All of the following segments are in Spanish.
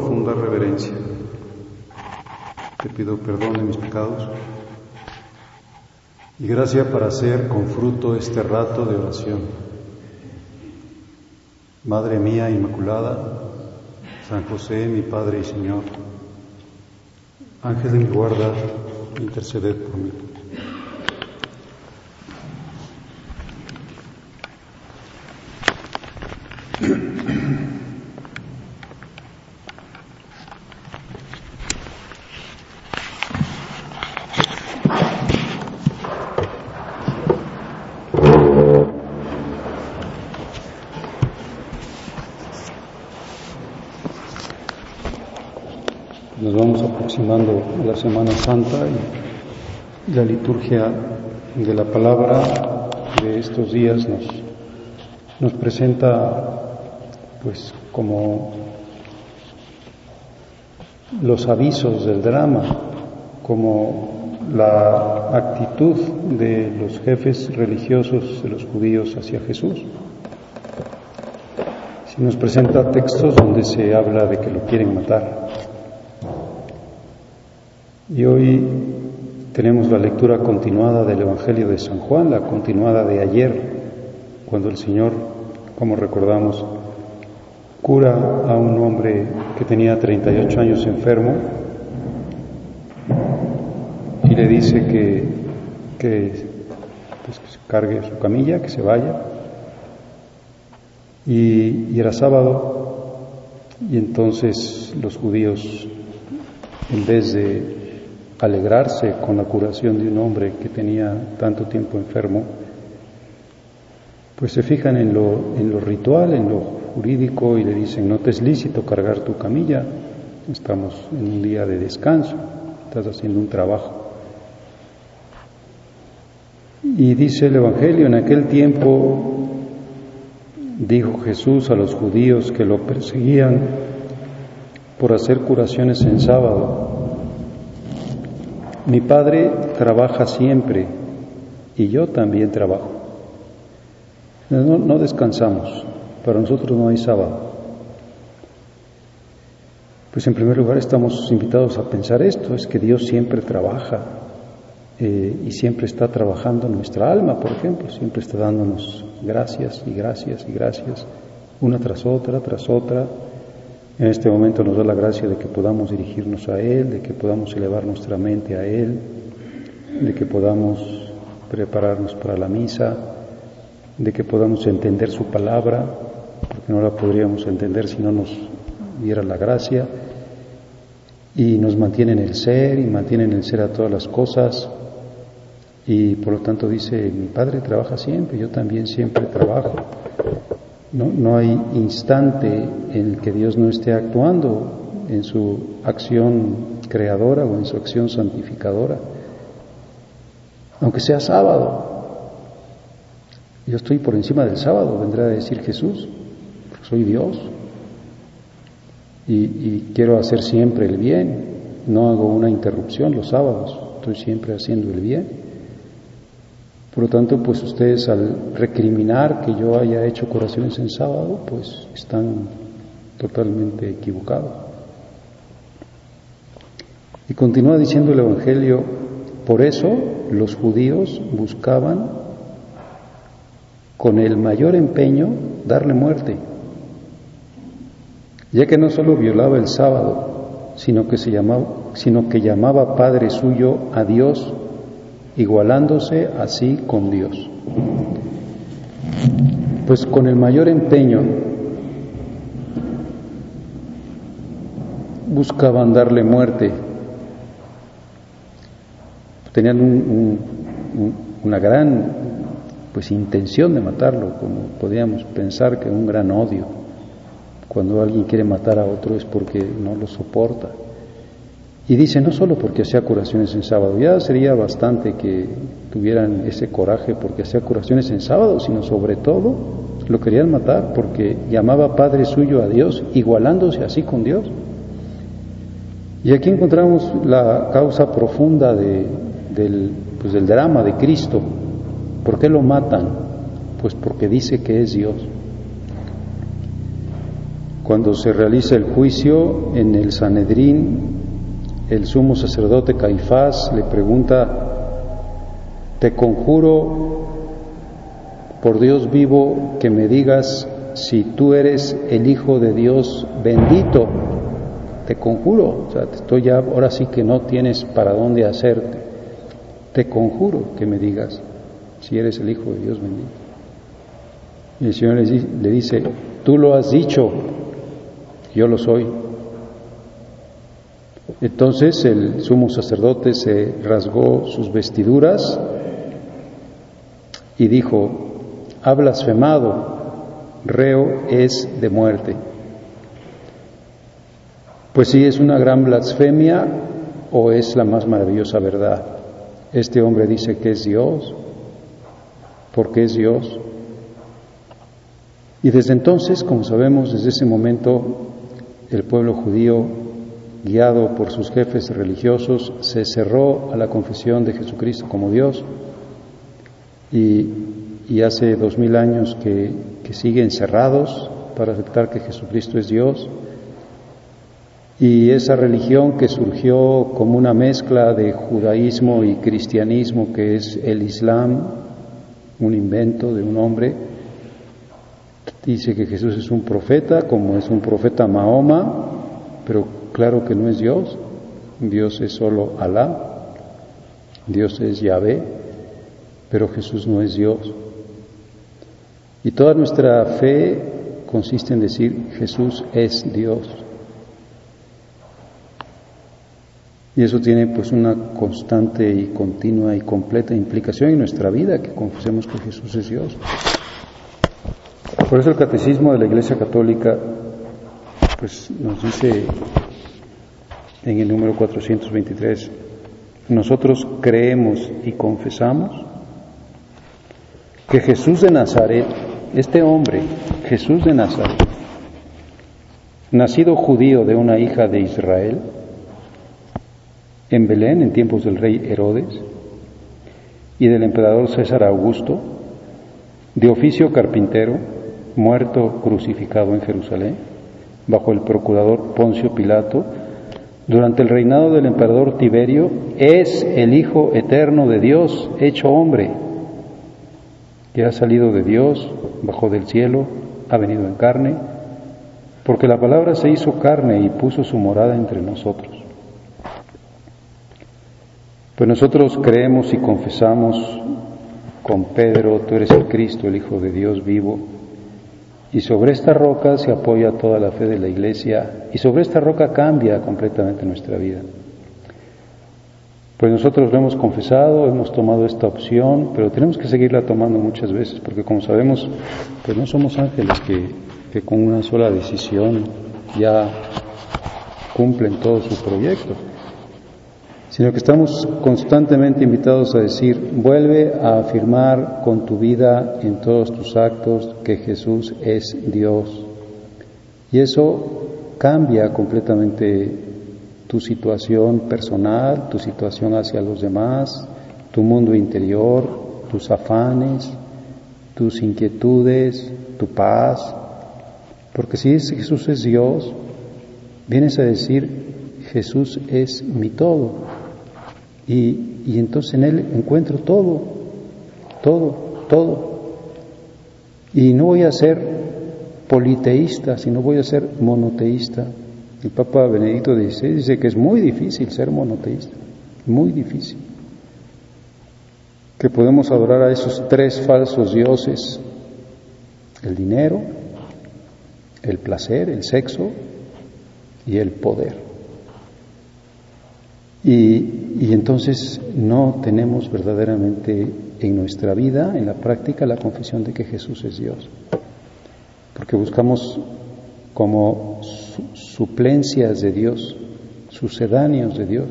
profunda reverencia. Te pido perdón de mis pecados y gracia para hacer con fruto este rato de oración. Madre mía Inmaculada, San José, mi Padre y Señor, Ángel de mi guarda, interceded por mí. Nos vamos aproximando a la Semana Santa y la liturgia de la palabra de estos días nos, nos presenta pues como los avisos del drama, como la actitud de los jefes religiosos de los judíos hacia Jesús. Si nos presenta textos donde se habla de que lo quieren matar. Y hoy tenemos la lectura continuada del Evangelio de San Juan, la continuada de ayer, cuando el Señor, como recordamos, cura a un hombre que tenía 38 años enfermo y le dice que, que, pues, que se cargue su camilla, que se vaya. Y, y era sábado y entonces los judíos, en vez de alegrarse con la curación de un hombre que tenía tanto tiempo enfermo, pues se fijan en lo, en lo ritual, en lo jurídico y le dicen, no te es lícito cargar tu camilla, estamos en un día de descanso, estás haciendo un trabajo. Y dice el Evangelio, en aquel tiempo dijo Jesús a los judíos que lo perseguían por hacer curaciones en sábado, mi Padre trabaja siempre y yo también trabajo. No, descansamos, para nosotros no hay sábado. Pues en primer lugar estamos invitados a pensar esto, es que Dios siempre trabaja eh, y siempre está trabajando nuestra alma, por ejemplo, siempre está dándonos gracias y gracias y gracias, una tras otra, tras otra. En este momento nos da la gracia de que podamos dirigirnos a Él, de que podamos elevar nuestra mente a Él, de que podamos prepararnos para la misa, de que podamos entender su palabra, porque no la podríamos entender si no nos diera la gracia, y nos mantiene en el ser y mantiene en el ser a todas las cosas, y por lo tanto dice, mi Padre trabaja siempre, yo también siempre trabajo. No, no hay instante en el que Dios no esté actuando en su acción creadora o en su acción santificadora, aunque sea sábado. Yo estoy por encima del sábado, vendrá a decir Jesús, soy Dios y, y, quiero hacer siempre el bien, no hago una interrupción los sábados, estoy siempre haciendo el bien. Por lo tanto, pues ustedes al recriminar que yo haya hecho curaciones en sábado, pues están totalmente equivocados. Y continúa diciendo el Evangelio, por eso los judíos buscaban con el mayor empeño darle muerte, ya que no solo violaba el sábado, sino que, se llamaba, sino que llamaba Padre suyo a Dios, igualándose así con Dios. Pues con el mayor empeño buscaban darle muerte, tenían un, un, una gran pues intención de matarlo, como podríamos pensar que un gran odio. Cuando alguien quiere matar a otro es porque no lo soporta. Y dice, no solo porque hacía curaciones en sábado, ya sería bastante que tuvieran ese coraje porque hacía curaciones en sábado, sino sobre todo lo querían matar porque llamaba Padre suyo a Dios, igualándose así con Dios. Y aquí encontramos la causa profunda de, del, pues del drama de Cristo. ¿Por qué lo matan? Pues porque dice que es Dios. cuando se realiza el juicio en el Sanedrín, el sumo sacerdote Caifás le pregunta, te conjuro por Dios vivo que me digas si tú eres el Hijo de Dios bendito. Te conjuro, o sea, estoy ya, ahora sí que no tienes para dónde hacerte. Te conjuro que me digas si eres el Hijo de Dios bendito. Y el Señor le dice, tú lo has dicho, yo lo soy. Entonces el sumo sacerdote se rasgó sus vestiduras y dijo, ha blasfemado, reo es de muerte. Pues sí, es una gran blasfemia o es la más maravillosa verdad. Este hombre dice que es Dios, porque es Dios. Y desde entonces, como sabemos, desde ese momento, el pueblo judío, guiado por sus jefes religiosos, se cerró a la confesión de Jesucristo como Dios y, hace dos mil años que, que siguen cerrados para aceptar que Jesucristo es Dios. Y esa religión que surgió como una mezcla de judaísmo y cristianismo, que es el Islam, un invento de un hombre, dice que Jesús es un profeta, como es un profeta Mahoma, pero claro que no es Dios. Dios es solo Alá, Dios es Yahvé, pero Jesús no es Dios. Y toda nuestra fe consiste en decir Jesús es Dios. Y eso tiene pues una constante y continua y completa implicación en nuestra vida, que confesemos que Jesús es Dios. Por eso el catecismo de la Iglesia Católica pues nos dice en el número 423, nosotros creemos y confesamos que Jesús de Nazaret, este hombre, Jesús de Nazaret, nacido judío de una hija de Israel, en Belén en tiempos del rey Herodes y del emperador César Augusto, de oficio carpintero, muerto crucificado en Jerusalén, bajo el procurador Poncio Pilato, durante el reinado del emperador Tiberio, es el Hijo eterno de Dios, hecho hombre que ha salido de Dios, bajó del cielo, ha venido en carne, porque la palabra se hizo carne y puso su morada entre nosotros. Pues nosotros creemos y confesamos con Pedro, tú eres el Cristo, el Hijo de Dios vivo, y sobre esta roca se apoya toda la fe de la Iglesia, y sobre esta roca cambia completamente nuestra vida. Pues nosotros lo hemos confesado, hemos tomado esta opción, pero tenemos que seguirla tomando muchas veces, porque como sabemos, pues no somos ángeles que, con una sola decisión ya cumplen todo su proyecto, sino que estamos constantemente invitados a decir, vuelve a afirmar con tu vida en todos tus actos que Jesús es Dios. Y eso cambia completamente tu situación personal, tu situación hacia los demás, tu mundo interior, tus afanes, tus inquietudes, tu paz. Porque si Jesús es Dios, vienes a decir, Jesús es mi todo. Y, entonces en Él encuentro todo, todo, todo. Y no voy a ser politeísta, sino voy a ser monoteísta. El Papa Benedicto XVI dice que es muy difícil ser monoteísta, muy difícil. Que podemos adorar a esos tres falsos dioses, el dinero, el placer, el sexo y el poder. Y, entonces no tenemos verdaderamente en nuestra vida, en la práctica, la confesión de que Jesús es Dios. Porque buscamos como suplencias de Dios, sucedáneos de Dios.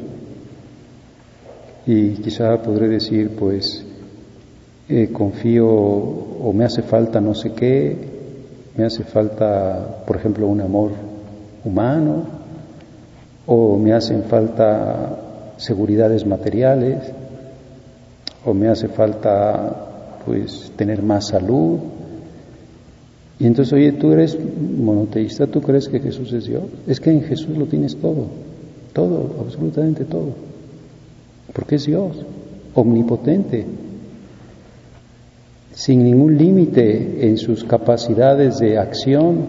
Y quizá podré decir, pues, eh, confío o me hace falta no sé qué, me hace falta, por ejemplo, un amor humano, o me hacen falta seguridades materiales, o me hace falta, pues, tener más salud, Y entonces, oye, tú eres monoteísta, tú crees que Jesús es Dios. Es que en Jesús lo tienes todo, todo, absolutamente todo. Porque es Dios, omnipotente, sin ningún límite en sus capacidades de acción,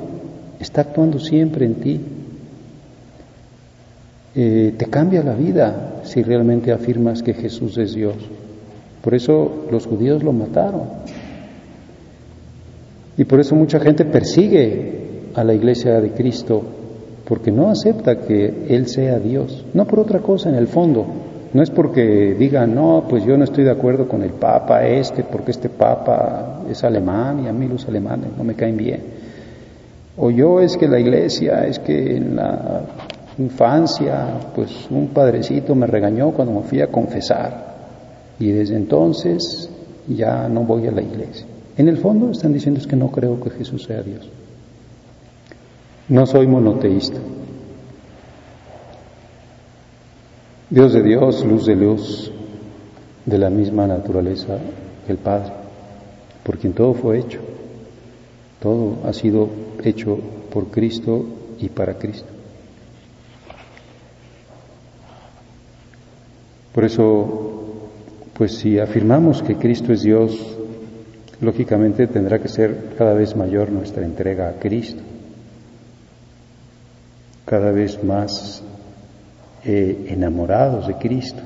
está actuando siempre en ti. Eh, te cambia la vida si realmente afirmas que Jesús es Dios. Por eso los judíos lo mataron. Y por eso mucha gente persigue a la iglesia de Cristo, porque no acepta que Él sea Dios. No por otra cosa en el fondo. No es porque digan, no, pues yo no estoy de acuerdo con el Papa este, porque este Papa es alemán y a mí los alemanes no me caen bien. O yo es que la iglesia, es que en la infancia, pues un padrecito me regañó cuando me fui a confesar y desde entonces ya no voy a la iglesia. En el fondo están diciendo es que no creo que Jesús sea Dios. No soy monoteísta. Dios de Dios, luz de luz, de la misma naturaleza que el Padre, por quien todo fue hecho. Todo ha sido hecho por Cristo y para Cristo. Por eso, pues si afirmamos que Cristo es Dios, lógicamente tendrá que ser cada vez mayor nuestra entrega a Cristo, cada vez más eh, enamorados de Cristo.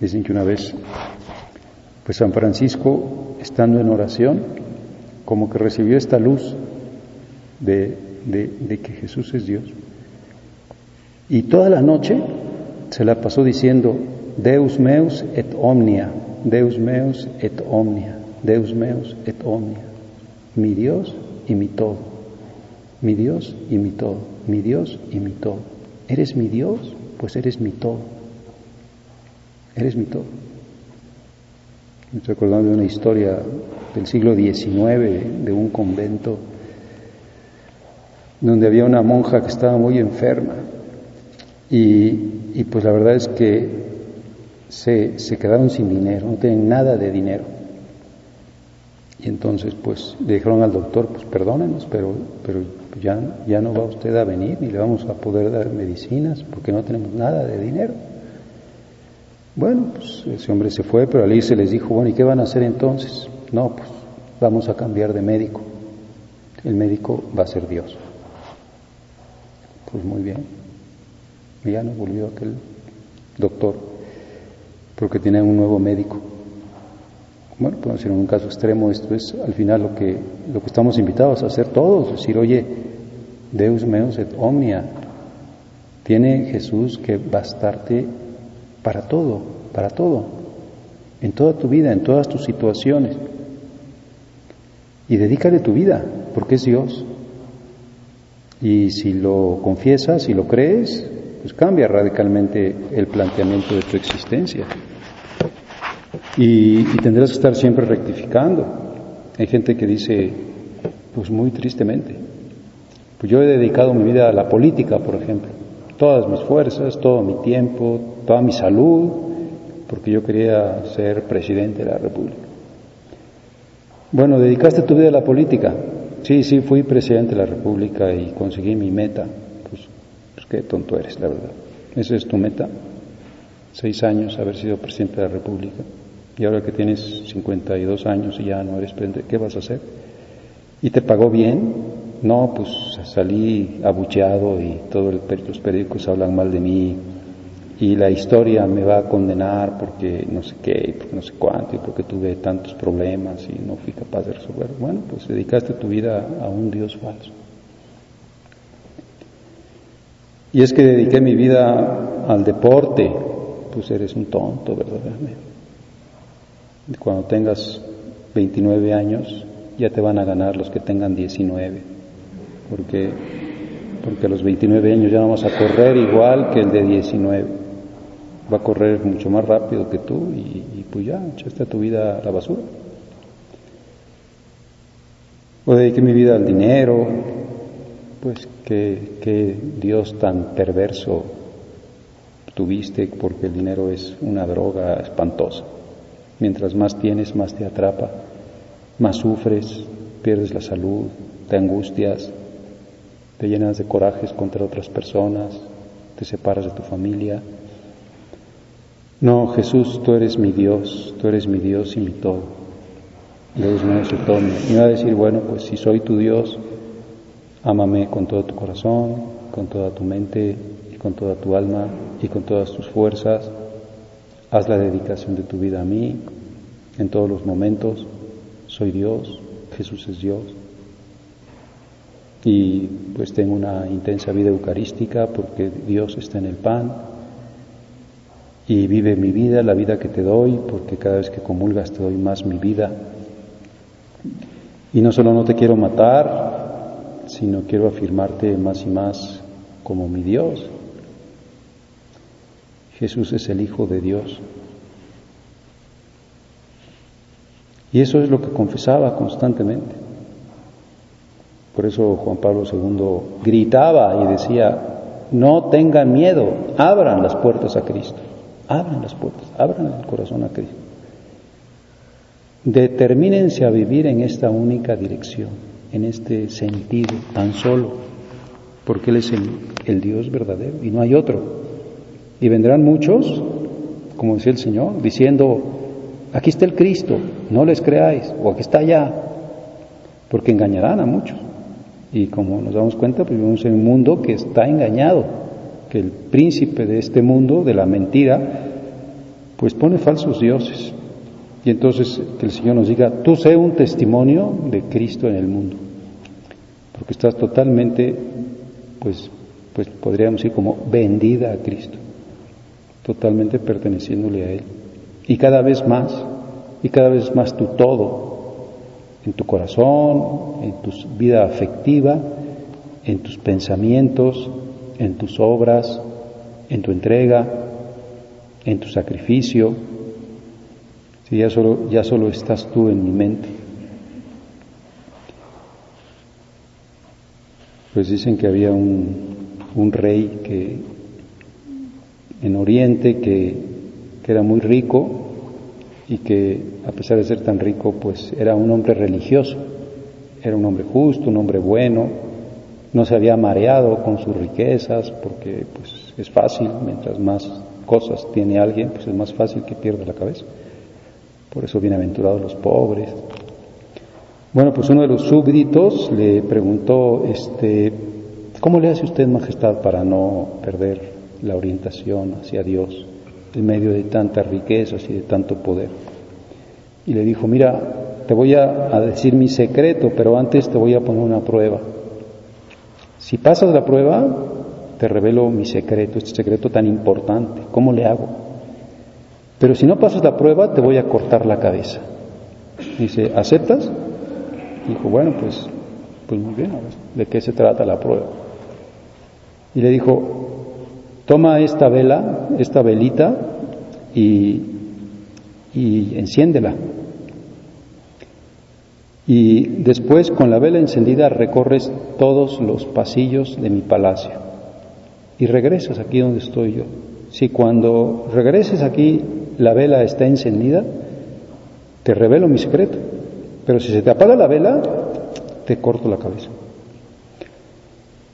Dicen que una vez, pues San Francisco, estando en oración, como que recibió esta luz de, de que Jesús es Dios. Y toda la noche se la pasó diciendo, Deus meus et omnia, Deus meus et omnia, Deus meus et omnia, mi Dios y mi todo, mi Dios y mi todo, mi Dios y mi todo. ¿Eres mi Dios? Pues eres mi todo, eres mi todo. Me estoy acordando de una historia del siglo XIX de un convento donde había una monja que estaba muy enferma y y pues la verdad es que se, se quedaron sin dinero, no tienen nada de dinero. Y entonces pues le dijeron al doctor, pues perdónenos, pero, pero ya, ya no va usted a venir ni le vamos a poder dar medicinas porque no tenemos nada de dinero. Bueno, pues ese hombre se fue, pero al irse les dijo, bueno, ¿y qué van a hacer entonces? No, pues vamos a cambiar de médico. El médico va a ser Dios. Pues muy bien ya no volvió aquel doctor porque tiene un nuevo médico. Bueno, podemos decir en un caso extremo, esto es al final lo que, lo que estamos invitados a hacer todos, decir, oye, Deus meus et omnia, tiene Jesús que bastarte para todo, para todo, en toda tu vida, en todas tus situaciones. Y dedícale tu vida, porque es Dios. Y si lo confiesas, si lo crees, pues cambia radicalmente el planteamiento de tu existencia. Y, tendrás que estar siempre rectificando. Hay gente que dice, pues muy tristemente, pues yo he dedicado mi vida a la política, por ejemplo, todas mis fuerzas, todo mi tiempo, toda mi salud, porque yo quería ser presidente de la República. Bueno, dedicaste tu vida a la política. Sí, sí, fui presidente de la República y conseguí mi meta. Qué tonto eres, la verdad. ¿Esa es tu meta? Seis años haber sido presidente de la República. Y ahora que tienes 52 años y ya no eres presidente, ¿qué vas a hacer? ¿Y te pagó bien? No, pues salí abucheado y todos los periódicos hablan mal de mí y la historia me va a condenar porque no sé qué, porque no sé cuánto y porque tuve tantos problemas y no fui capaz de resolver. Bueno, pues dedicaste tu vida a un Dios falso. Y es que dediqué mi vida al deporte, pues eres un tonto, verdaderamente. Cuando tengas 29 años, ya te van a ganar los que tengan 19, porque, porque a los 29 años ya no a correr igual que el de 19. Va a correr mucho más rápido que tú y, y pues ya, echaste tu vida a la basura. O dediqué mi vida al dinero, pues que, Dios tan perverso tuviste porque el dinero es una droga espantosa. Mientras más tienes, más te atrapa, más sufres pierdes la salud, te angustias, te llenas de corajes contra otras personas, te separas de tu familia. No, Jesús, tú eres mi Dios, tú eres mi Dios y mi todo. Dios mío, se tome. Y va a decir, bueno, pues si soy tu Dios, ámame con todo tu corazón, con toda tu mente y con toda tu alma y con todas tus fuerzas. Haz la dedicación de tu vida a mí en todos los momentos. Soy Dios, Jesús es Dios. Y pues tengo una intensa vida eucarística porque Dios está en el pan. Y vive mi vida, la vida que te doy, porque cada vez que comulgas te doy más mi vida. Y no solo no te quiero matar, sino quiero afirmarte más y más como mi Dios. Jesús es el Hijo de Dios. Y eso es lo que confesaba constantemente. Por eso Juan Pablo II gritaba y decía, no tengan miedo, abran las puertas a Cristo, abran las puertas, abran el corazón a Cristo. Determínense a vivir en esta única dirección, en este sentido tan solo, porque Él es el, Dios verdadero y no hay otro. Y vendrán muchos, como decía el Señor, diciendo, aquí está el Cristo, no les creáis, o aquí está allá, porque engañarán a muchos. Y como nos damos cuenta, pues vivimos en un mundo que está engañado, que el príncipe de este mundo, de la mentira, pues pone falsos dioses. Y entonces que el Señor nos diga, tú sé un testimonio de Cristo en el mundo, porque estás totalmente, pues, pues podríamos decir como vendida a Cristo, totalmente perteneciéndole a Él. Y cada vez más, y cada vez más tu todo, en tu corazón, en tu vida afectiva, en tus pensamientos, en tus obras, en tu entrega, en tu sacrificio. Si ya solo, ya solo estás tú en mi mente. Pues dicen que había un, un rey que en Oriente que, que era muy rico y que a pesar de ser tan rico, pues era un hombre religioso, era un hombre justo, un hombre bueno, no se había mareado con sus riquezas, porque pues es fácil, mientras más cosas tiene alguien, pues es más fácil que pierda la cabeza. Por eso bienaventurados los pobres. Bueno, pues uno de los súbditos le preguntó, este, ¿cómo le hace usted, majestad, para no perder la orientación hacia Dios? en medio de tantas riquezas y de tanto poder. Y le dijo, mira, te voy a, decir mi secreto, pero antes te voy a poner una prueba. Si pasas la prueba, te revelo mi secreto, este secreto tan importante, ¿cómo le hago? Pero si no pasas la prueba, te voy a cortar la cabeza. Dice, ¿aceptas? Dijo, bueno, pues, pues muy bien, ¿de qué se trata la prueba? Y le dijo, Toma esta vela, esta velita, y, y enciéndela. Y después con la vela encendida recorres todos los pasillos de mi palacio y regresas aquí donde estoy yo. Si cuando regreses aquí la vela está encendida, te revelo mi secreto. Pero si se te apaga la vela, te corto la cabeza.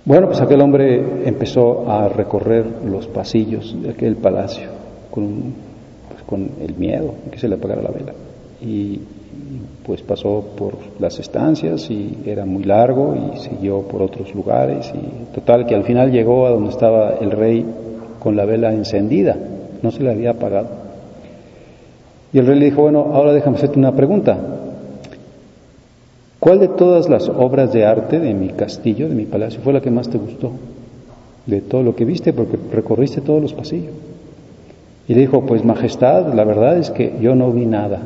Bueno, pues aquel hombre empezó a recorrer los pasillos de aquel palacio con, pues, el miedo que se le apagara la vela. Y pues pasó por las estancias y era muy largo y siguió por otros lugares y total que al final llegó a donde estaba el rey con la vela encendida, no se le había apagado. Y el rey le dijo, bueno, ahora déjame hacerte una pregunta. ¿Cuál de todas las obras de arte de mi castillo, de mi palacio, fue la que más te gustó? De todo lo que viste, porque recorriste todos los pasillos. Y le dijo, pues Majestad, la verdad es que yo no vi nada.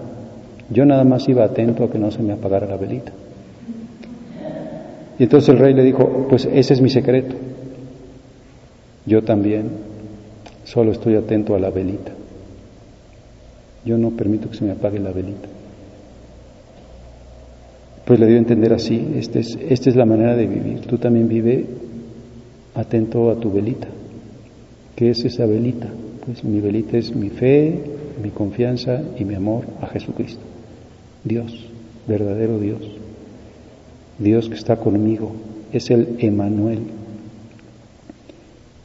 Yo nada más iba atento a que no se me apagara la velita. Y entonces el rey le dijo, pues ese es mi secreto. Yo también solo estoy atento a la velita. Yo no permito que se me apague la velita pues le dio a entender así, esta es, esta es la manera de vivir. Tú también vive atento a tu velita. ¿Qué es esa velita? Pues mi velita es mi fe, mi confianza y mi amor a Jesucristo. Dios, verdadero Dios. Dios que está conmigo, es el Emanuel.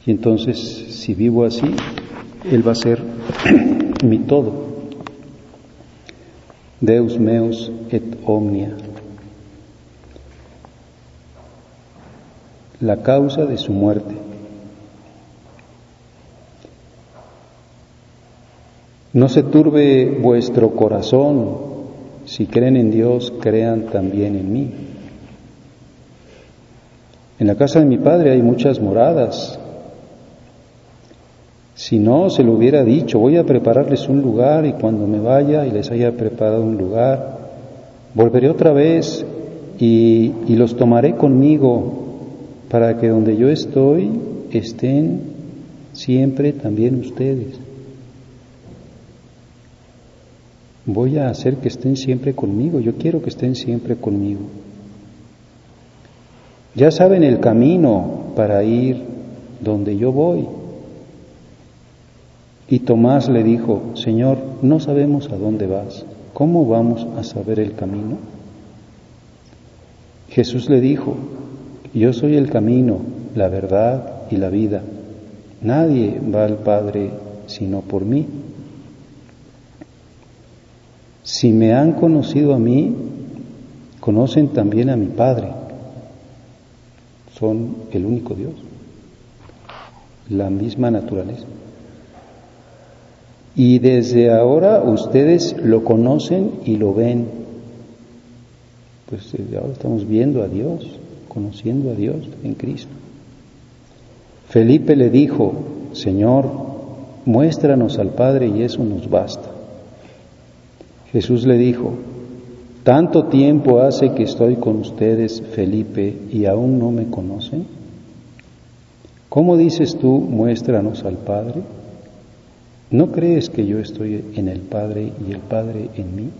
Y entonces, si vivo así, Él va a ser mi todo. Deus meus et omnia. La causa de su muerte. No se turbe vuestro corazón, si creen en Dios, crean también en mí. En la casa de mi padre hay muchas moradas. Si no, se lo hubiera dicho, voy a prepararles un lugar y cuando me vaya y les haya preparado un lugar, volveré otra vez y, y los tomaré conmigo para que donde yo estoy estén siempre también ustedes. voy a hacer que estén siempre conmigo, yo quiero que estén siempre conmigo. Ya saben el camino para ir donde yo voy. Y Tomás le dijo, Señor, no sabemos a dónde vas, ¿cómo vamos a saber el camino? Jesús le dijo, yo soy el camino, la verdad y la vida. Nadie va al Padre sino por mí. Si me han conocido a mí, conocen también a mi Padre. Son el único Dios, la misma naturaleza. Y desde ahora ustedes lo conocen y lo ven. Pues desde ahora estamos viendo a Dios, conociendo a Dios en Cristo. Felipe le dijo, Señor, muéstranos al Padre y eso nos basta. Jesús le dijo, ¿tanto tiempo hace que estoy con ustedes, Felipe, y aún no me conocen? ¿Cómo dices tú, muéstranos al Padre? ¿No crees que yo estoy en el Padre y el Padre en mí?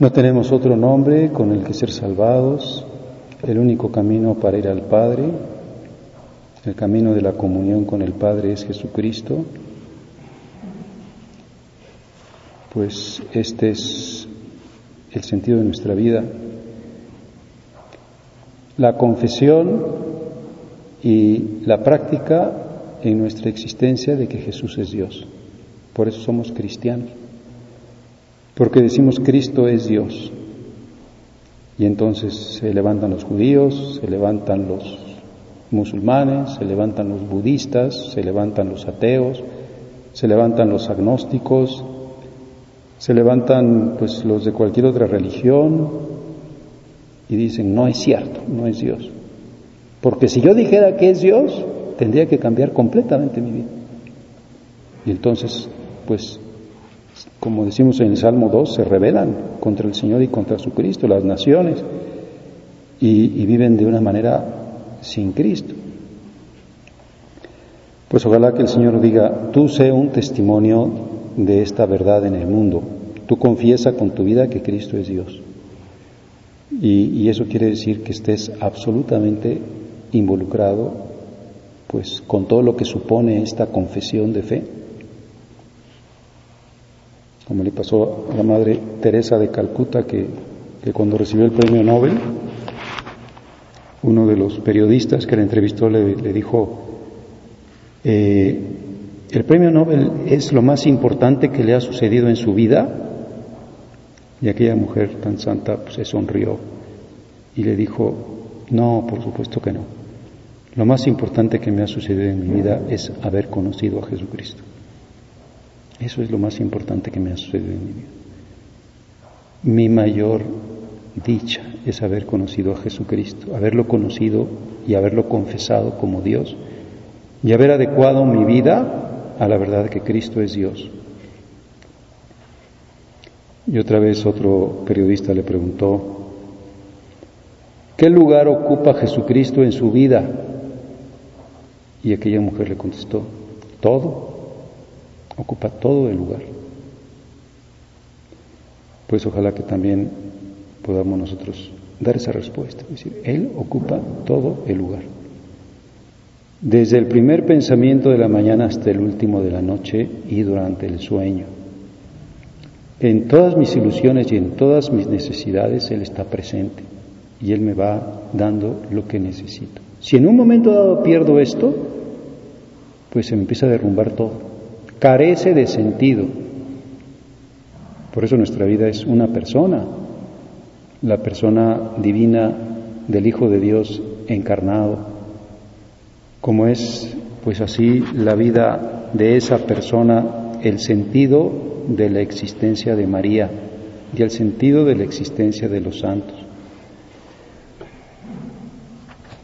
No tenemos otro nombre con el que ser salvados, el único camino para ir al Padre, el camino de la comunión con el Padre es Jesucristo, pues este es el sentido de nuestra vida. La confesión y la práctica en nuestra existencia de que Jesús es Dios. Por eso somos cristianos. Porque decimos Cristo es Dios. Y entonces se levantan los judíos, se levantan los musulmanes, se levantan los budistas, se levantan los ateos, se levantan los agnósticos, se levantan pues los de cualquier otra religión y dicen, no es cierto, no es Dios. Porque si yo dijera que es Dios, tendría que cambiar completamente mi vida. Y entonces, pues, como decimos en el Salmo 2, se rebelan contra el Señor y contra su Cristo, las naciones, y, viven de una manera sin Cristo. Pues ojalá que el Señor diga, tú sé un testimonio de esta verdad en el mundo. Tú confiesa con tu vida que Cristo es Dios. Y, eso quiere decir que estés absolutamente involucrado pues con todo lo que supone esta confesión de fe. Como le pasó a la madre Teresa de Calcuta que, cuando recibió el premio Nobel, uno de los periodistas que la entrevistó le, dijo, eh, el premio Nobel es lo más importante que le ha sucedido en su vida. Y aquella mujer tan santa pues, se sonrió y le dijo, no, por supuesto que no. Lo más importante que me ha sucedido en mi vida es haber conocido a Jesucristo. Eso es lo más importante que me ha sucedido en mi vida. Mi mayor dicha es haber conocido a Jesucristo, haberlo conocido y haberlo confesado como Dios y haber adecuado mi vida a la verdad que Cristo es Dios. Y otra vez otro periodista le preguntó, ¿qué lugar ocupa Jesucristo en su vida? Y aquella mujer le contestó, todo, ocupa todo el lugar. Pues ojalá que también podamos nosotros dar esa respuesta, es decir, Él ocupa todo el lugar. Desde el primer pensamiento de la mañana hasta el último de la noche y durante el sueño. En todas mis ilusiones y en todas mis necesidades Él está presente y Él me va dando lo que necesito. Si en un momento dado pierdo esto, pues se empieza a derrumbar todo. Carece de sentido. Por eso nuestra vida es una persona, la persona divina del Hijo de Dios encarnado, como es pues así la vida de esa persona, el sentido de la existencia de María y el sentido de la existencia de los santos.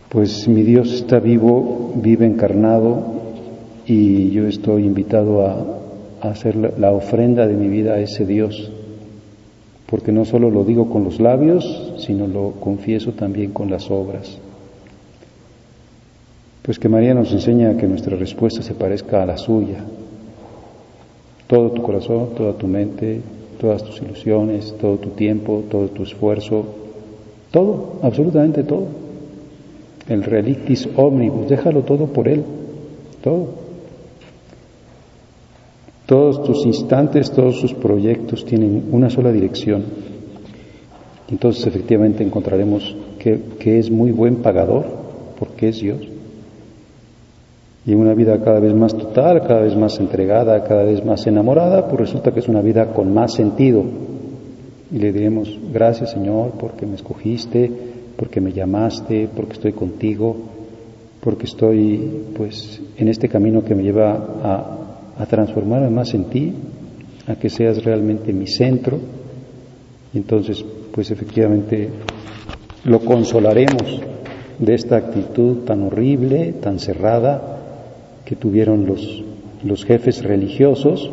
Pues mi Dios está vivo, vive encarnado y yo estoy invitado a, hacer la ofrenda de mi vida a ese Dios, porque no solo lo digo con los labios, sino lo confieso también con las obras. Pues que María nos enseña que nuestra respuesta se parezca a la suya. Todo tu corazón, toda tu mente, todas tus ilusiones, todo tu tiempo, todo tu esfuerzo, todo, absolutamente todo. El relictis omnibus, déjalo todo por Él, todo. Todos tus instantes, todos sus proyectos tienen una sola dirección. Entonces efectivamente encontraremos que, es muy buen pagador, porque es Dios y una vida cada vez más total, cada vez más entregada, cada vez más enamorada, pues resulta que es una vida con más sentido. Y le diremos, gracias Señor porque me escogiste, porque me llamaste, porque estoy contigo, porque estoy pues en este camino que me lleva a, a transformarme más en ti, a que seas realmente mi centro. Entonces pues efectivamente lo consolaremos de esta actitud tan horrible, tan cerrada, que tuvieron los, los jefes religiosos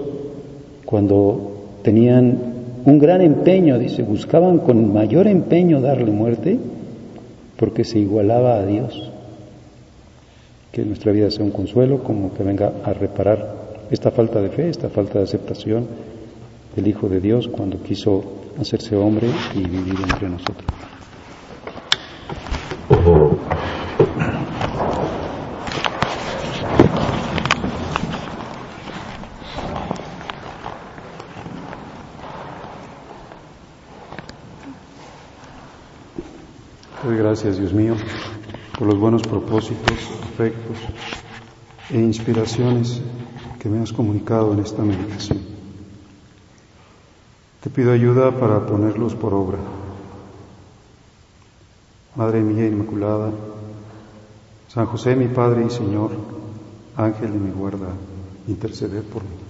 cuando tenían un gran empeño, dice, buscaban con mayor empeño darle muerte porque se igualaba a Dios. Que nuestra vida sea un consuelo, como que venga a reparar esta falta de fe, esta falta de aceptación del Hijo de Dios cuando quiso hacerse hombre y vivir entre nosotros. gracias, Dios mío, por los buenos propósitos, afectos e inspiraciones que me has comunicado en esta meditación. Te pido ayuda para ponerlos por obra. Madre mía Inmaculada, San José mi Padre y Señor, Ángel de mi guarda, interceder por mí.